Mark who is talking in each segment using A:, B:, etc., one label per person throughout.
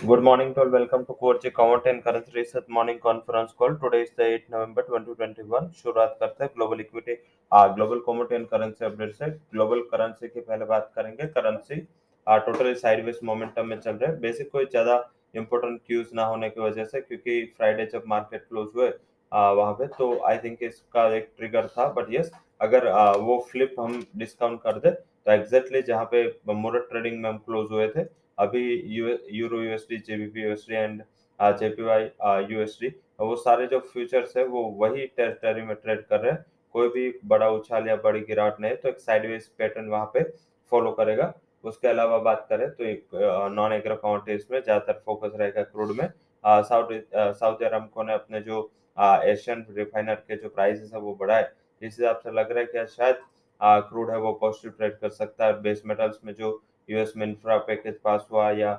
A: Good morning to all. Welcome to Core Commodity and Currency Research Morning Conference Call. Today is the 8 नवंबर 2021. शुरुआत करते हैं global equity global commodity and currency update से global currency की पहले बात करेंगे currency totally sideways momentum में चल रहे हैं बेसिक कोई ज़्यादा इंपॉर्टेंट क्यूज ना होने की वजह से क्योंकि फ्राइडे जब मार्केट क्लोज हुए वहाँ पे तो आई थिंक इसका एक ट्रिगर था बट यस अगर आ, वो फ्लिप हम डिस्काउंट कर दे तो एग्जैक्टली जहाँ पे मोरट ट्रेडिंग में हम क्लोज हुए थे अभी euro USD, GBP USD and JPY USD, वो सारे जो फ्यूचर्स है, वो वही टेरिटरी में ट्रेड कर रहे हैं। कोई भी बड़ा उछाल या बड़ी गिरावट नहीं तो एक साइडवेज पैटर्न वहाँ पे फॉलो करेगा। उसके अलावा बात करें तो एक नॉन एग्रो कमोडिटीज में ज़्यादातर फोकस रहेगा क्रूड में। सऊदी सऊदी अरमको ने अपने जो एशियन रिफाइनर के जो प्राइसेस है, वो बढ़ाए। इस हिसाब से लग रहा है कि शायद क्रूड है, वो पॉजिटिव ट्रेड कर सकता है। बेस मेटल्स में जो यूएस में इंफ्रा पैकेज पास हुआ या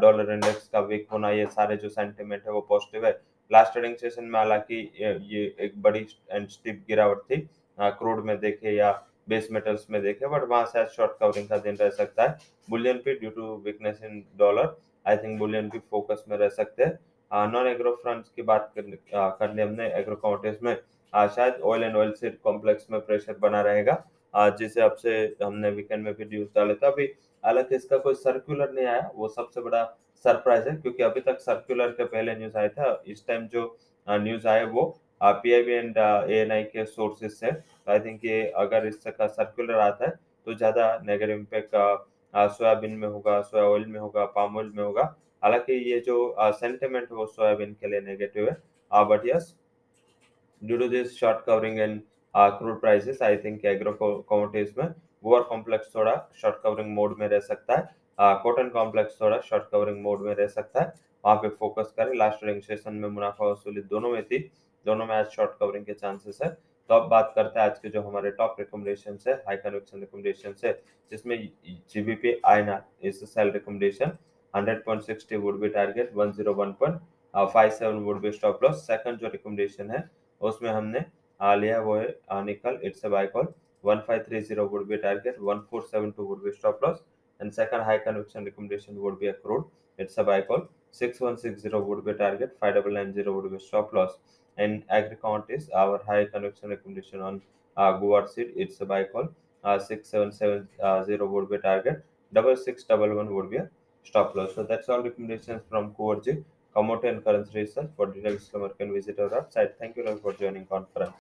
A: डॉलर इंडेक्स का वीक होना ये सारे जो सेंटिमेंट है वो पॉजिटिव है। लास्ट ट्रेडिंग सेशन में हालाँकि ये एक बड़ी एंड स्टिप गिरावट थी। क्रूड में देखे या बेस मेटल्स में देखे बट वहाँ से शॉर्ट कवरिंग का दिन रह सकता है। बुलियन पे due to weakness in dollar I think bullion भी फोकस में रह सकते हैं। नॉन एग्रो फ्रंट्स की बात कर, ली हमने एग्रो कमोडिटीज में। शायद oil and oil seed complex में प्रेशर बना रहेगा। जिसे अब से हमने वीकेंड में भी न्यूज़ डाले था, अभी हालाँकि इसका कोई सर्कुलर नहीं आया, वो सबसे बड़ा सरप्राइज़ है, क्योंकि अभी तक सर्कुलर के पहले न्यूज़ आया था, इस टाइम जो न्यूज़ आए वो पीआईबी एंड एएनआई के सोर्सेज से आई थिंक ये अगर इसका सर्कुलर आता है तो ज़्यादा नेगेटिव इम्पैक्ट सोयाबीन में होगा, सोया ऑयल में होगा पाम ऑयल में होगा। हालाँकि ये जो सेंटिमेंट वो सोयाबीन के लिए नेगेटिव है। But yes due to this short covering and crude prices I think agro commodities में गोवर कॉम्प्लेक्स थोड़ा शॉर्ट कवरिंग मोड में रह सकता है। कॉटन कॉम्प्लेक्स थोड़ा शॉर्ट कवरिंग मोड में रह सकता है। वहाँ पे फोकस करें लास्ट ट्रेडिंग सेशन में मुनाफा वसूली दोनों में थी। दोनों में आज शॉर्ट कवरिंग के चांसेस है। तो अब बात करते हैं आज के जो हमारे टॉप रिकमेंडेशन है हाई कन्वेक्शन रिकमेंडेशन है, जिसमें GBP INR is sell recommendation 100.60 would be target 101.57 would be stop loss second जो रिकमेंडेशन है, उसमें हमने Alia Voy Nickel, it's a buy call. 1530 would be a target, 1472 would be stop loss, and second high conviction recommendation would be accrued. It's a buy call. 6160 would be a target, 5990 would be stop loss. And AgriCount is our high conviction recommendation on uh, Guar seed. It's a buy call. Uh, 6770 uh, would be a target, 6611 would be a stop loss. So that's all recommendations from Coorg, Commodity and Currency Research. For details, you can visit our website. Thank you all for joining conference.